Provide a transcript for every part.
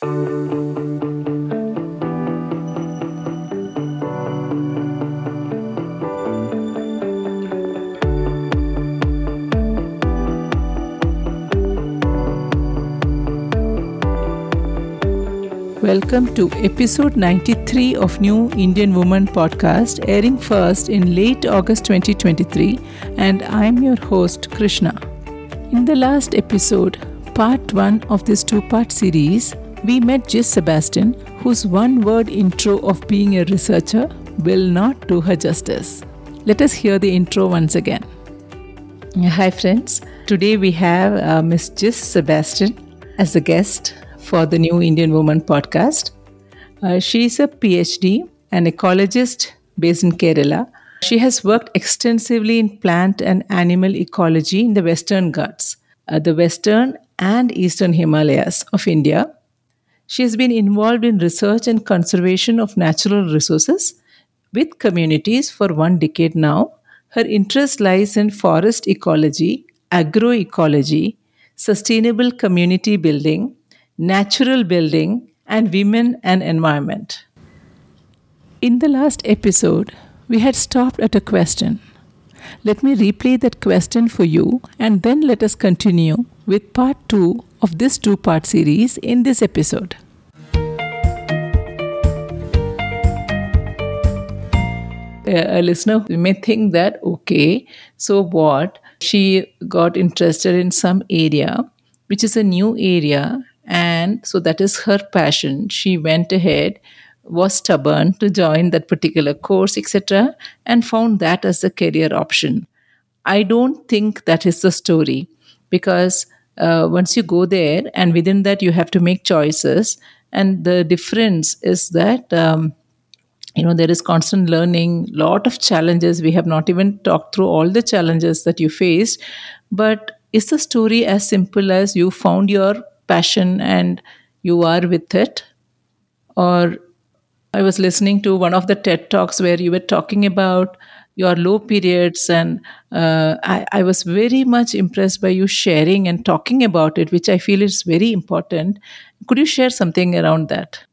Welcome to episode 93 of New Indian Woman podcast, airing first in late August 2023, and I'm your host Krishna. In the last episode, part 1 of this two part series, we met Jis Sebastian, whose one word intro of being a researcher will not do her justice. Let us hear the intro once again. Hi, friends. Today we have uh, Miss Jis Sebastian as a guest for the New Indian Woman podcast. Uh, she is a PhD, an ecologist based in Kerala. She has worked extensively in plant and animal ecology in the Western Ghats, uh, the Western and Eastern Himalayas of India. She has been involved in research and conservation of natural resources with communities for one decade now. Her interest lies in forest ecology, agroecology, sustainable community building, natural building, and women and environment. In the last episode, we had stopped at a question. Let me replay that question for you and then let us continue with part 2 of this two part series in this episode. A listener may think that, okay, so what? She got interested in some area, which is a new area, and so that is her passion. She went ahead, was stubborn to join that particular course, etc., and found that as a career option. I don't think that is the story because uh, once you go there and within that you have to make choices, and the difference is that. Um, you know there is constant learning lot of challenges. We have not even talked through all the challenges that you faced. But is the story as simple as you found your passion and you are with it? Or i was listening to one of the ted talks where you were talking about your low periods and uh, I, I was very much impressed by you sharing and talking about it which i feel is very important could you share something around that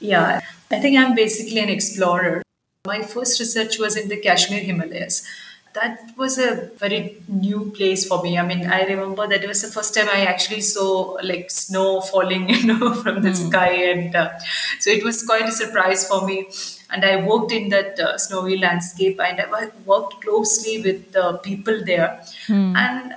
yeah, I think I'm basically an explorer. My first research was in the Kashmir Himalayas. That was a very new place for me. I mean, I remember that it was the first time I actually saw like snow falling, you know, from the mm. sky, and uh, so it was quite a surprise for me. And I worked in that uh, snowy landscape, and I worked closely with the people there, mm. and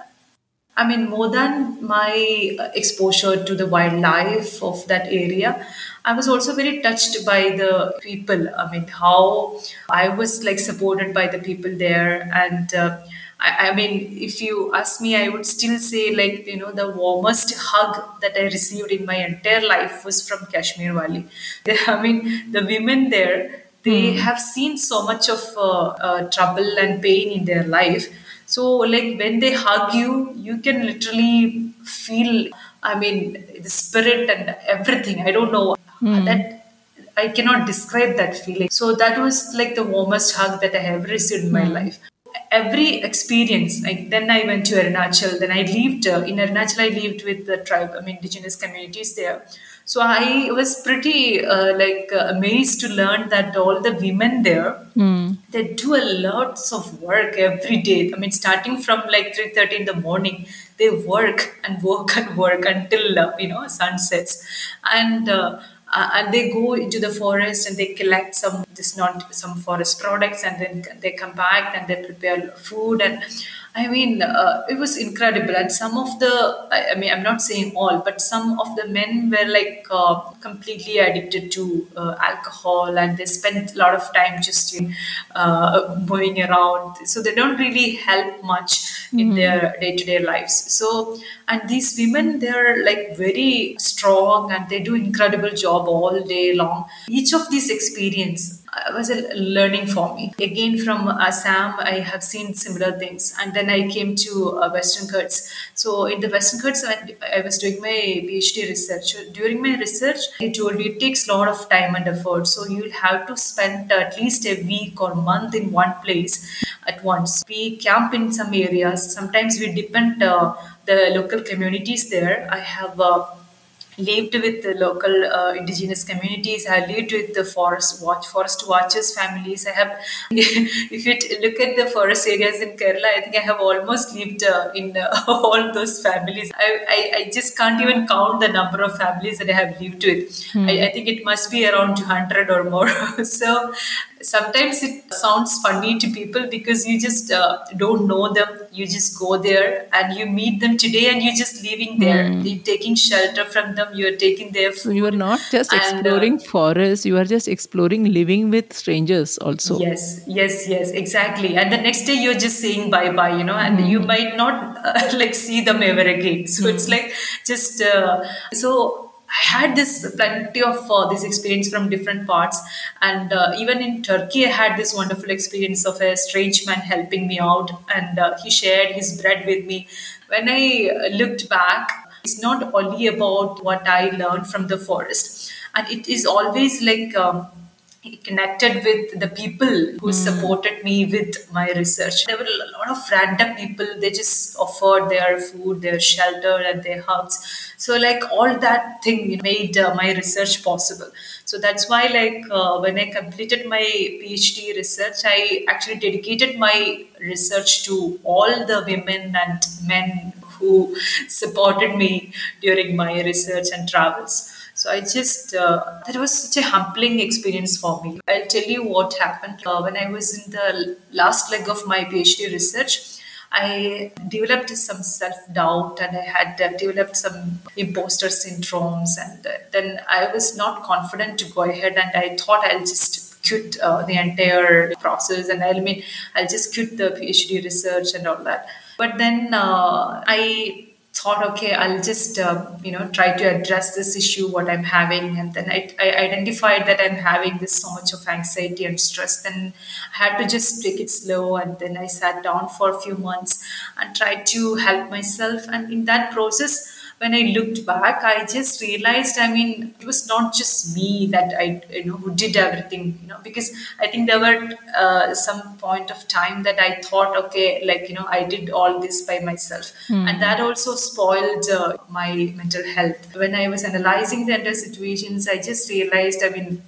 I mean, more than my exposure to the wildlife of that area, I was also very touched by the people. I mean, how I was like supported by the people there. And uh, I, I, mean, if you ask me, I would still say, like, you know, the warmest hug that I received in my entire life was from Kashmir Valley. I mean, the women there, they mm. have seen so much of uh, uh, trouble and pain in their life so, like when they hug you, you can literally feel, I mean, the spirit and everything. I don't know mm. that I cannot describe that feeling. So, that was like the warmest hug that I have received in my mm. life. Every experience, like then I went to Arunachal, then I lived uh, in Arunachal, I lived with the tribe, I mean, indigenous communities there. So I was pretty uh, like uh, amazed to learn that all the women there mm. they do a lots of work every day. I mean, starting from like three thirty in the morning, they work and work and work until uh, you know sun sets, and uh, and they go into the forest and they collect some this not some forest products and then they come back and they prepare food and I mean, uh, it was incredible. And some of the, I, I, mean, I'm not saying all, but some of the men were like uh, completely addicted to uh, alcohol and they spent a lot of time just uh, moving around. So they don't really help much mm-hmm. in their day to day lives. So, and these women, they're like very strong and they do incredible job all day long. Each of these experience was a learning for me. Again, from Assam, I have seen similar things. And then I came to uh, Western Ghats. So, in the Western Ghats, I was doing my PhD research. During my research, I told you it takes a lot of time and effort. So, you'll have to spend at least a week or month in one place at once. We camp in some areas. Sometimes we depend uh, the local communities there. I have uh, lived with the local uh, indigenous communities. I lived with the forest watch forest watchers families. I have, if you look at the forest areas in Kerala, I think I have almost lived uh, in uh, all those families. I, I, I, just can't even count the number of families that I have lived with. Hmm. I, I, think it must be around 200 or more. so sometimes it sounds funny to people because you just uh, don't know them you just go there and you meet them today and you're just living there mm. you're taking shelter from them you're taking their food. so you are not just and, uh, exploring uh, forests you are just exploring living with strangers also yes yes yes exactly and the next day you're just saying bye bye you know and mm. you might not uh, like see them ever again so mm. it's like just uh, so I had this plenty of uh, this experience from different parts, and uh, even in Turkey, I had this wonderful experience of a strange man helping me out, and uh, he shared his bread with me. When I looked back, it's not only about what I learned from the forest, and it is always like. Um, connected with the people who mm. supported me with my research. There were a lot of random people, they just offered their food, their shelter, and their hugs. So, like, all that thing made uh, my research possible. So, that's why, like, uh, when I completed my PhD research, I actually dedicated my research to all the women and men who supported me during my research and travels. So I just, uh, that was such a humbling experience for me. I'll tell you what happened uh, when I was in the last leg of my PhD research. I developed some self doubt and I had uh, developed some imposter syndromes. And uh, then I was not confident to go ahead and I thought I'll just quit uh, the entire process and I'll mean, I'll just quit the PhD research and all that. But then uh, I thought okay i'll just uh, you know try to address this issue what i'm having. And then I, I, identified that i'm having this so much of anxiety and stress. Then i had to just take it slow. And then i sat down for a few months and tried to help myself. And in that process when I looked back, I just realized, I mean, it was not just me that I, you know, who did everything, you know, because I think there were uh, some point of time that I thought, okay, like, you know, I did all this by myself. Mm. And that also spoiled uh, my mental health. When I was analyzing the entire situations, I just realized, I mean,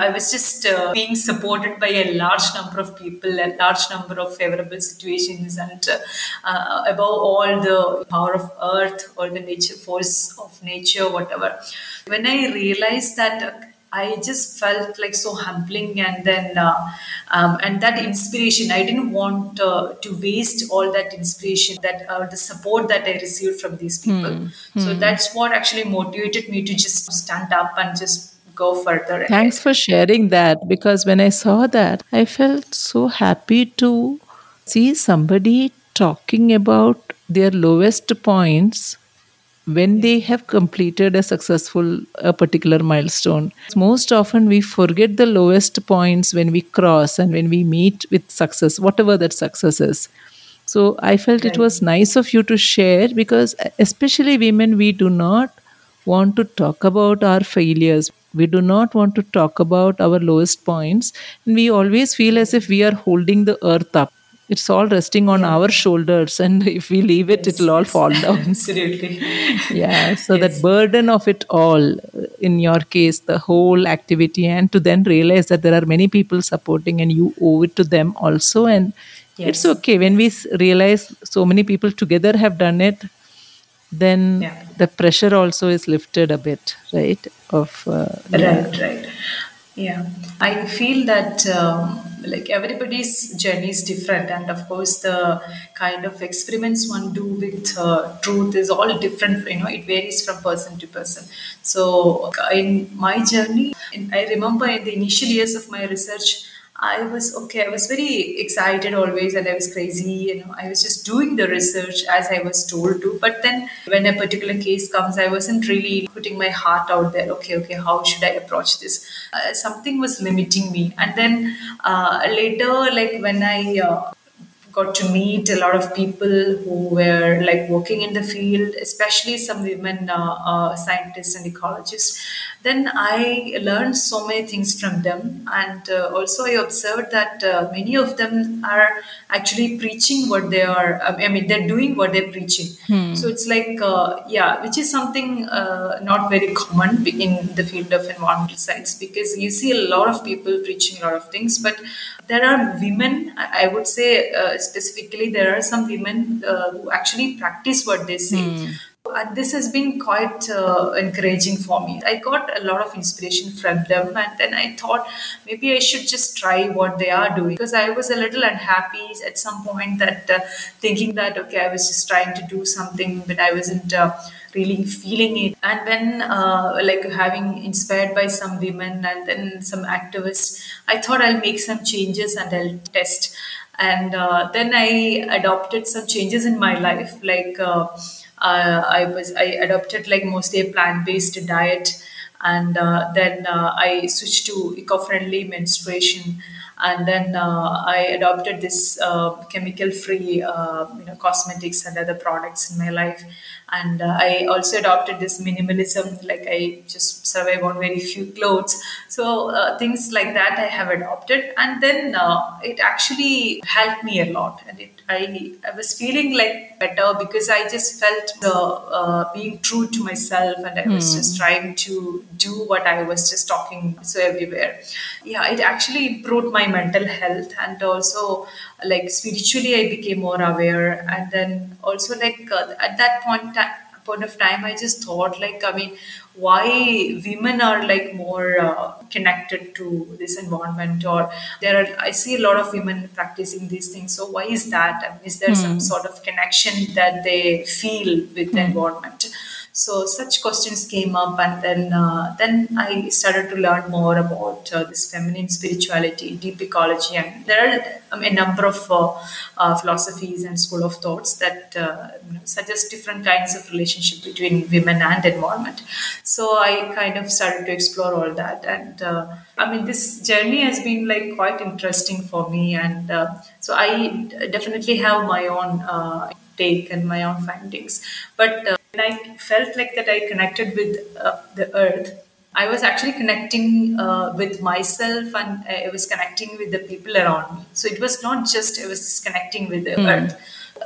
I was just uh, being supported by a large number of people, a large number of favorable situations, and uh, uh, above all, the power of earth or the nature force of nature, whatever. When I realized that. Uh, I just felt like so humbling, and then uh, um, and that inspiration. I didn't want uh, to waste all that inspiration, that uh, the support that I received from these people. Hmm. So hmm. that's what actually motivated me to just stand up and just go further. Thanks for sharing that because when I saw that, I felt so happy to see somebody talking about their lowest points when they have completed a successful a particular milestone. Most often we forget the lowest points when we cross and when we meet with success whatever that success is. So i felt it was nice of you to share because especially women we do not want to talk about our failures we do not want to talk about our lowest points. And we always feel as if we are holding the earth up. It's all resting on yeah. our shoulders, and if we leave it, yes, it'll all fall down. Absolutely. yeah. So yes. that burden of it all, uh, in your case, the whole activity, and to then realize that there are many people supporting, and you owe it to them also. And yes. it's okay when we realize so many people together have done it then yeah. the pressure also is lifted a bit, right? Of uh, right, right. Yeah, I feel that um, like everybody's journey is different, and of course, the kind of experiments one do with uh, truth is all different. You know, it varies from person to person. So, in my journey, I remember in the initial years of my research, I was okay. I was very excited always, and I was crazy. You know, I was just doing the research as I was told to. But then, when a particular case comes, I wasn't really putting my heart out there. Okay, okay, how should I approach this? Uh, something was limiting me. And then uh, later, like when I uh, got to meet a lot of people who were like working in the field, especially some women uh, uh, scientists and ecologists. then I learned so many things from them. And uh, also, I observed that uh, many of them are actually preaching what they are, I mean, they're doing what they're preaching. Hmm. So it's like, uh, yeah, which is something uh, not very common in the field of environmental science because you see a lot of people preaching a lot of things, but there are women, I would say uh, specifically, there are some women uh, who actually practice what they say. Hmm. And this has been quite uh, encouraging for me. I got a lot of inspiration from them, and then I thought maybe I should just try what they are doing because I was a little unhappy at some point that uh, thinking that okay, I was just trying to do something, but I wasn't uh, really feeling it. And then, uh, like having inspired by some women and then some activists, I thought I'll make some changes and I'll test. And uh, then I adopted some changes in my life, like uh, uh, I was I adopted like mostly a plant based diet, and uh, then uh, I switched to eco friendly menstruation, and then uh, I adopted this chemical free uh, you know cosmetics and other products in my life, and I also adopted this minimalism like I just survive on very few clothes, so things like that I have adopted, and then it actually helped me a lot, and it I, I was feeling like better because I just felt the uh, being true to myself and I was just hmm. trying to do what I was just talking so everywhere. Yeah, it actually improved my mental health and also like spiritually I became more aware and then also like uh, at that point point of time i just thought like i mean why women are like more uh, connected to this environment or there are i see a lot of women practicing these things so why is that I mean, is there mm. some hmm. sort of connection that they feel with mm. the hmm. environment so such questions came up, and then uh, then I started to learn more about uh, this feminine spirituality, deep ecology, and there are a number of uh, uh, philosophies and school of thoughts that uh, suggest different kinds of relationship between women and environment. So I kind of started to explore all that, and uh, I mean this journey has been like quite interesting for me, and so I definitely have my own take and my own findings, but when I felt like that I connected with uh, the earth, I was actually connecting uh, with myself and I was connecting with the people around me. So it was not just I was just connecting with the mm. earth.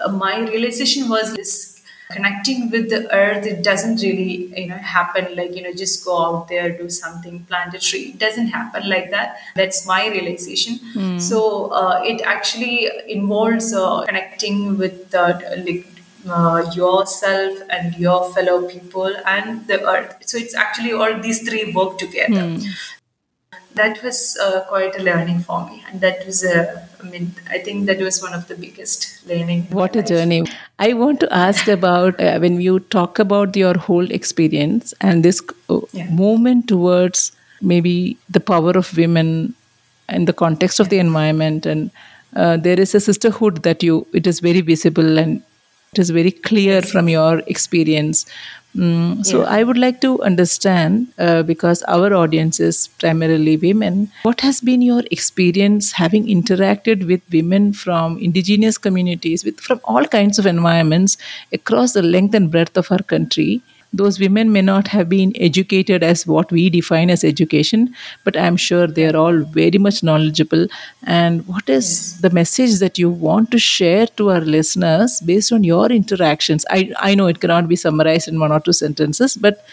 Uh, my realization was this connecting with the earth it doesn't really you know happen like you know just go out there do something plant a tree it doesn't happen like that that's my realization mm. so uh, it actually involves uh, connecting with uh, like uh, yourself and your fellow people and the earth. So it's actually all these three work together. Mm. That was uh, quite a learning for me, and that was a. I mean, I think that was one of the biggest learning. What a life. journey! I want to ask about uh, when you talk about your whole experience and this uh, yeah. movement towards maybe the power of women in the context of the environment and uh, there is a sisterhood that you it is very visible and it is very clear from your experience. Mm, so, yeah. I would like to understand uh, because our audience is primarily women. What has been your experience having interacted with women from indigenous communities, with from all kinds of environments across the length and breadth of our country? Those women may not have been educated as what we define as education, but I'm sure they are all very much knowledgeable. And what is the message that you want to share to our listeners based on your interactions? I, I know it cannot be summarized in one or two sentences, but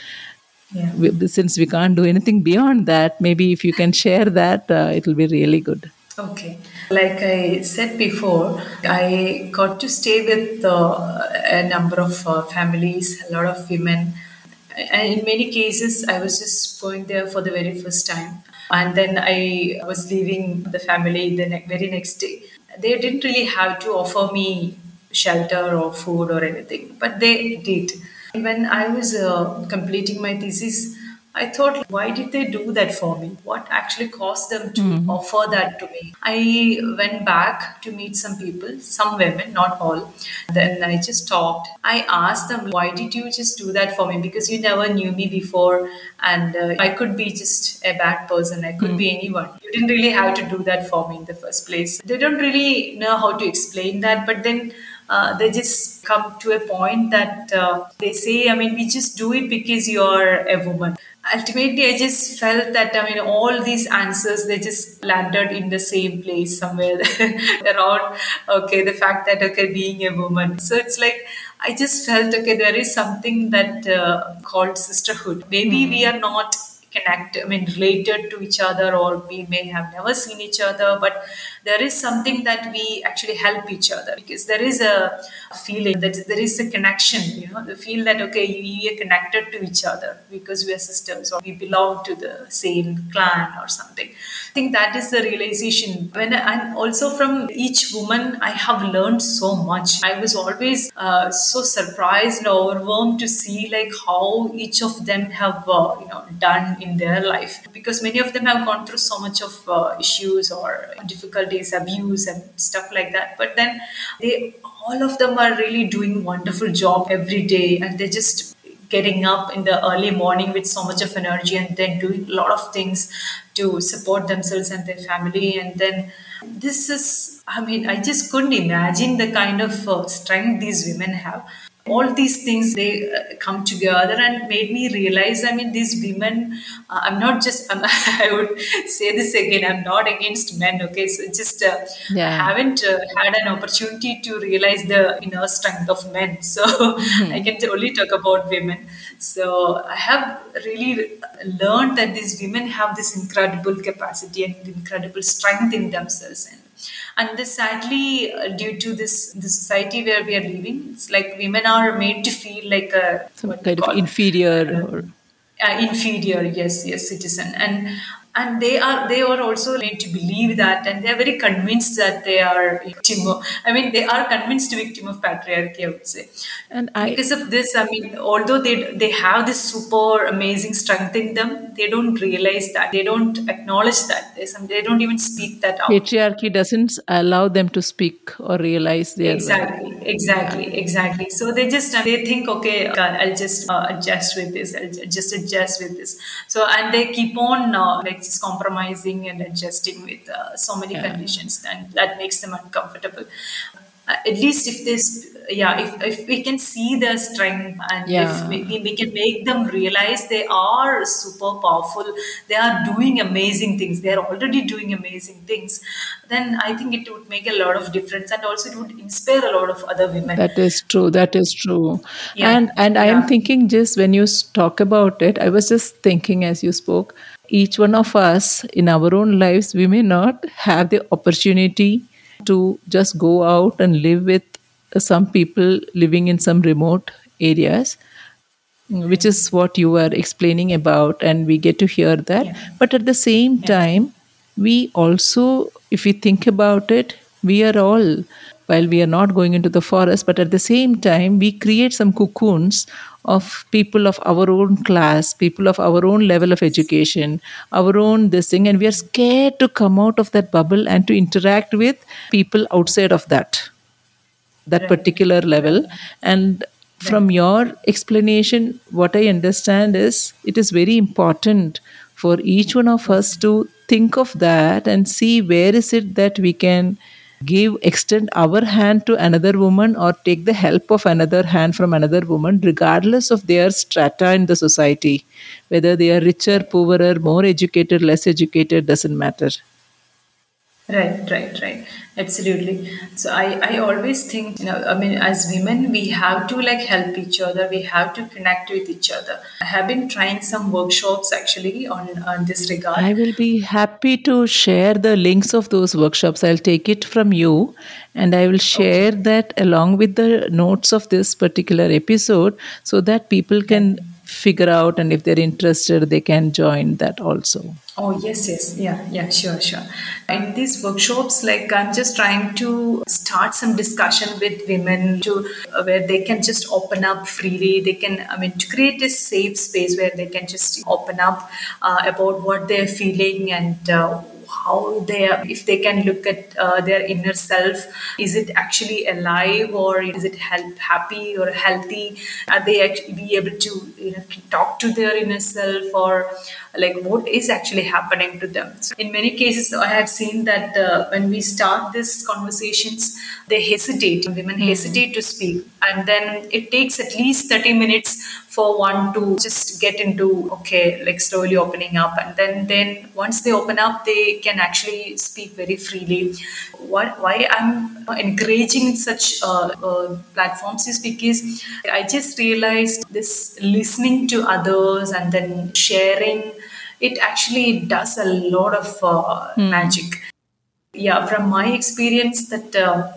yeah. we, since we can't do anything beyond that, maybe if you can share that, uh, it will be really good. Okay. Like I said before, I got to stay with uh, a number of uh, families, a lot of women. And in many cases, I was just going there for the very first time. And then I was leaving the family the ne- very next day. They didn't really have to offer me shelter or food or anything, but they did. When I was uh, completing my thesis, I thought, why did they do that for me? What actually caused them to mm. offer that to me? I went back to meet some people, some women, not all. Then I just talked. I asked them, why did you just do that for me? Because you never knew me before, and uh, I could be just a bad person. I could mm. be anyone. You didn't really have to do that for me in the first place. They don't really know how to explain that, but then uh, they just come to a point that uh, they say, I mean, we just do it because you're a woman. Ultimately i just felt that i mean all these answers they just landed in the same place somewhere. Around okay the fact that okay being a woman. So it's like i just felt okay there is something that uh, called sisterhood. Maybe mm. we are not connected i mean related to each other or we may have never seen each other but there is something that we actually help each other because there is a feeling that there is a connection you know the feel that okay we are connected to each other because we are sisters or we belong to the same clan or something. I think that is the realization. When and also from each woman i have learned so much. I was always uh, so surprised and overwhelmed to see like how each of them have uh, you know done in their life because many of them have gone through so much of uh, issues or difficulties abuse and stuff like that. But then they all of them are really doing wonderful job every day and they're just getting up in the early morning with so much of energy and then doing a lot of things to support themselves and their family. And then this is i mean i just couldn't imagine the kind of uh, strength these women have all these things they uh, come together and made me realize i mean these women uh, i'm not just I'm, i would say this again i'm not against men okay so just uh, yeah. i haven't uh, had an opportunity to realize the inner strength of men so mm-hmm. i can only talk about women so i have really learned that these women have this incredible capacity and incredible strength in themselves and and this sadly uh, due to this the society where we are living it's like women are made to feel like a some kind of inferior or uh, inferior yes yes citizen. And and they are they are also made to believe that and they are very convinced that they are victim of, i mean they are convinced victim of patriarchy i would say. And I, because of this i mean although they they have this super amazing strength in them they don't realize that they don't acknowledge that they, some, they don't even speak that out. Patriarchy doesn't allow them to speak or realize their exactly exactly yeah. exactly. So they just they think okay i'll just uh, adjust with this i'll just adjust with this. So and they keep on uh, like compromising and adjusting with uh, so many yeah. conditions and that makes them uncomfortable uh, at least if this yeah if, if we can see their strength and yeah. if we, we can make them realize they are super powerful they are doing amazing things they are already doing amazing things then i think it would make a lot of difference and also it would inspire a lot of other women that is true that is true yeah. and and i am thinking just when you talk about it i was just thinking as you spoke each one of us in our own lives we may not have the opportunity to just go out and live with some people living in some remote areas which is what you were explaining about and we get to hear that yeah. but at the same yeah. time we also if we think about it we are all while we are not going into the forest but at the same time we create some cocoons of people of our own class people of our own level of education our own this thing and we are scared to come out of that bubble and to interact with people outside of that that particular level. And from your explanation what i understand is it is very important for each one of us to think of that and see where is it that we can give extend our hand to another woman or take the help of another hand from another woman regardless of their strata in the society. Whether they are richer poorer more educated less educated doesn't matter Right, right, right. Absolutely. So I, I always think, you know, I mean, as women, we have to like help each other. We have to connect with each other. I have been trying some workshops actually on, on this regard. I will be happy to share the links of those workshops. I'll take it from you and I will share okay. that along with the notes of this particular episode so that people can figure out and if they're interested they can join that also. Oh yes yes. Yeah yeah sure sure. In these workshops like i'm just trying to start some discussion with women to uh, where they can just open up freely. They can i mean to create a safe space where they can just open up uh, about what they're feeling and uh, how they are, if they can look at uh, their inner self is it actually alive or is it help, happy or healthy? Are they actually be able to you know, talk to their inner self or like what is actually happening to them so in many cases i have seen that uh, when we start these conversations they hesitate women mm-hmm. hesitate to speak and then it takes at least 30 minutes for one to just get into okay, like slowly opening up, and then then once they open up, they can actually speak very freely. What why I'm encouraging such uh, uh, platforms is because I just realized this listening to others and then sharing it actually does a lot of uh, mm. magic yeah from my experience that uh,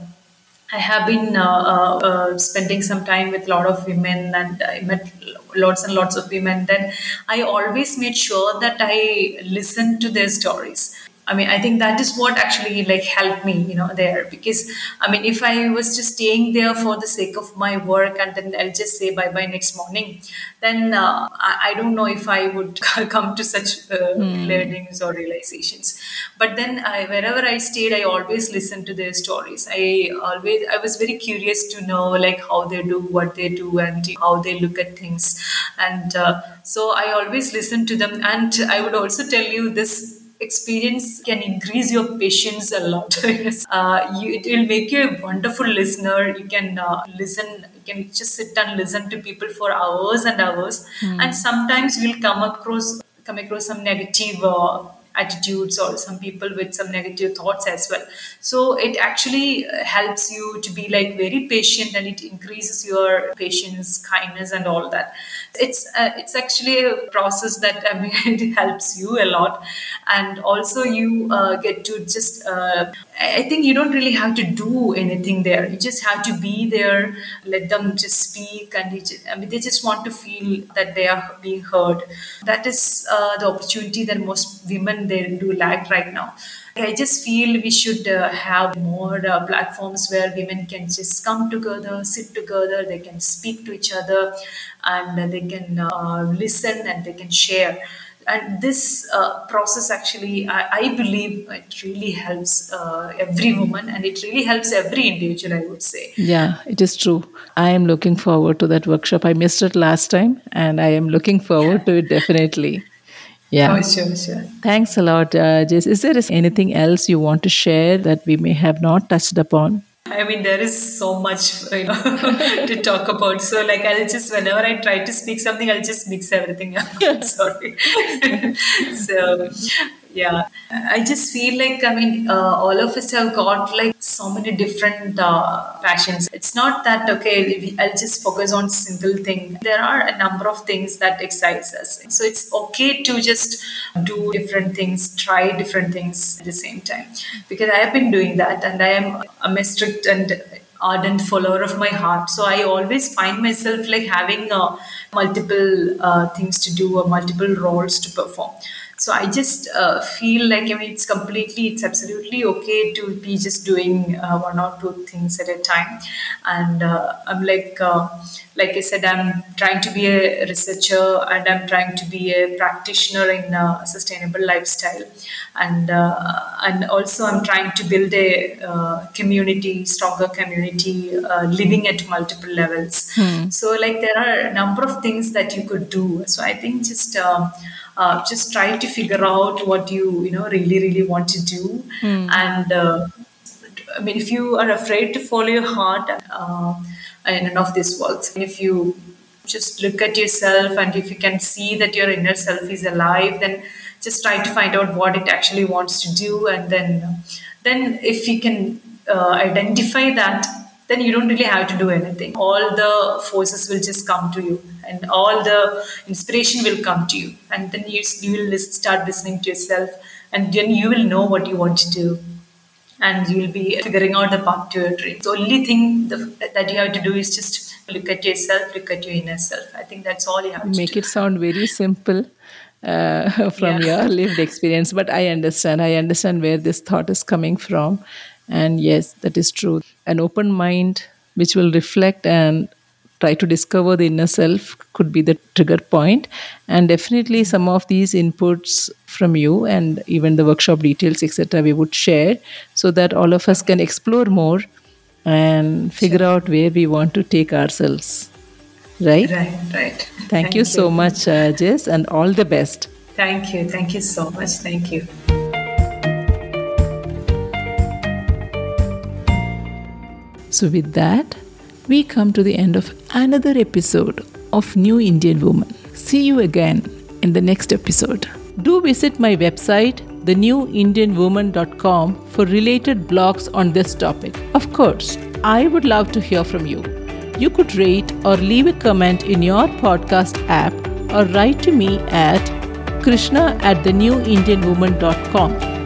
I have been uh, uh, uh, spending some time with a lot of women and I met lots and lots of women. Then I always made sure that I listened to their stories. I mean, I think that is what actually like helped me, you know, there because I mean, if I was just staying there for the sake of my work and then I'll just say bye bye next morning, then uh, I, I, don't know if I would come to such uh, mm. learnings or realizations. But then I, wherever I stayed, I always listened to their stories. I always I was very curious to know like how they do, what they do, and how they look at things, and uh, so I always listened to them. And I would also tell you this experience can increase your patience a lot. uh, you, it will make you a wonderful listener. You can uh, listen. You can just sit and listen to people for hours and hours. Mm. And sometimes you'll come across come across some negative. Uh, attitudes or some people with some negative thoughts as well so it actually helps you to be like very patient and it increases your patience kindness and all that it's uh, it's actually a process that I mean it helps you a lot, and also you uh, get to just. Uh, I think you don't really have to do anything there. You just have to be there, let them just speak, and just, I mean they just want to feel that they are being heard. That is uh, the opportunity that most women they do lack right now. I just feel we should uh, have more uh, platforms where women can just come together, sit together, they can speak to each other, and they can uh, listen and they can share. And this uh, process actually, I, I, believe it really helps uh, every woman and it really helps every individual, I would say. Yeah, it is true. I am looking forward to that workshop. I missed it last time and I am looking forward to it definitely. Yeah. Oh, sure, sure. Thanks a lot, uh, Jis. Is there anything else you want to share that we may have not touched upon? I mean, there is so much you know, to talk about. So, like, I'll just whenever I try to speak something, I'll just mix everything up. Sorry. so, yeah. I just feel like i mean uh, all of us have got like so many different uh, passions. It's not that okay i'll just focus on single thing. There are a number of things that excites us. So it's okay to just do different things try different things at the same time. Because i have been doing that and i am a strict and ardent follower of my heart. So i always find myself like having uh, multiple uh, things to do or multiple roles to perform so I just uh, feel like I mean it's completely it's absolutely okay to be just doing uh, one or two things at a time, and uh, I'm like uh, like I said I'm trying to be a researcher and I'm trying to be a practitioner in a sustainable lifestyle, and uh, and also I'm trying to build a community, stronger community, living at multiple levels. Hmm. So like there are a number of things that you could do. So I think just. Uh, just try to figure out what you you know really really want to do mm. and uh, i mean if you are afraid to follow your heart uh, and none of this works if you just look at yourself and if you can see that your inner self is alive then just try to find out what it actually wants to do and then then if you can uh, identify that then you don't really have to do anything. All the forces will just come to you, and all the inspiration will come to you, and then you you will start listening to yourself, and then you will know what you want to do, and you will be figuring out the path to your dream. The only thing that you have to do is just look at yourself, look at your inner self. I think that's all you have to do. Make it sound very simple. Uh, from yeah. your lived experience but i understand i understand where this thought is coming from and yes, that is true. An open mind which will reflect and try to discover the inner self could be the trigger point. And definitely some of these inputs from you and even the workshop details etc we would share so that all of us can explore more and figure sure. out where we want to take ourselves. Right? Right right. Thank, thank you, you, so much uh, jis and all the best. Thank you. Thank you so much. Thank you So, with that, we come to the end of another episode of New Indian Woman. See you again in the next episode. Do visit my website, thenewindianwoman.com, for related blogs on this topic. Of course, I would love to hear from you. You could rate or leave a comment in your podcast app or write to me at krishna at thenewindianwoman.com.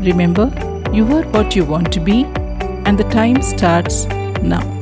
Remember, you are what you want to be, and the time starts now.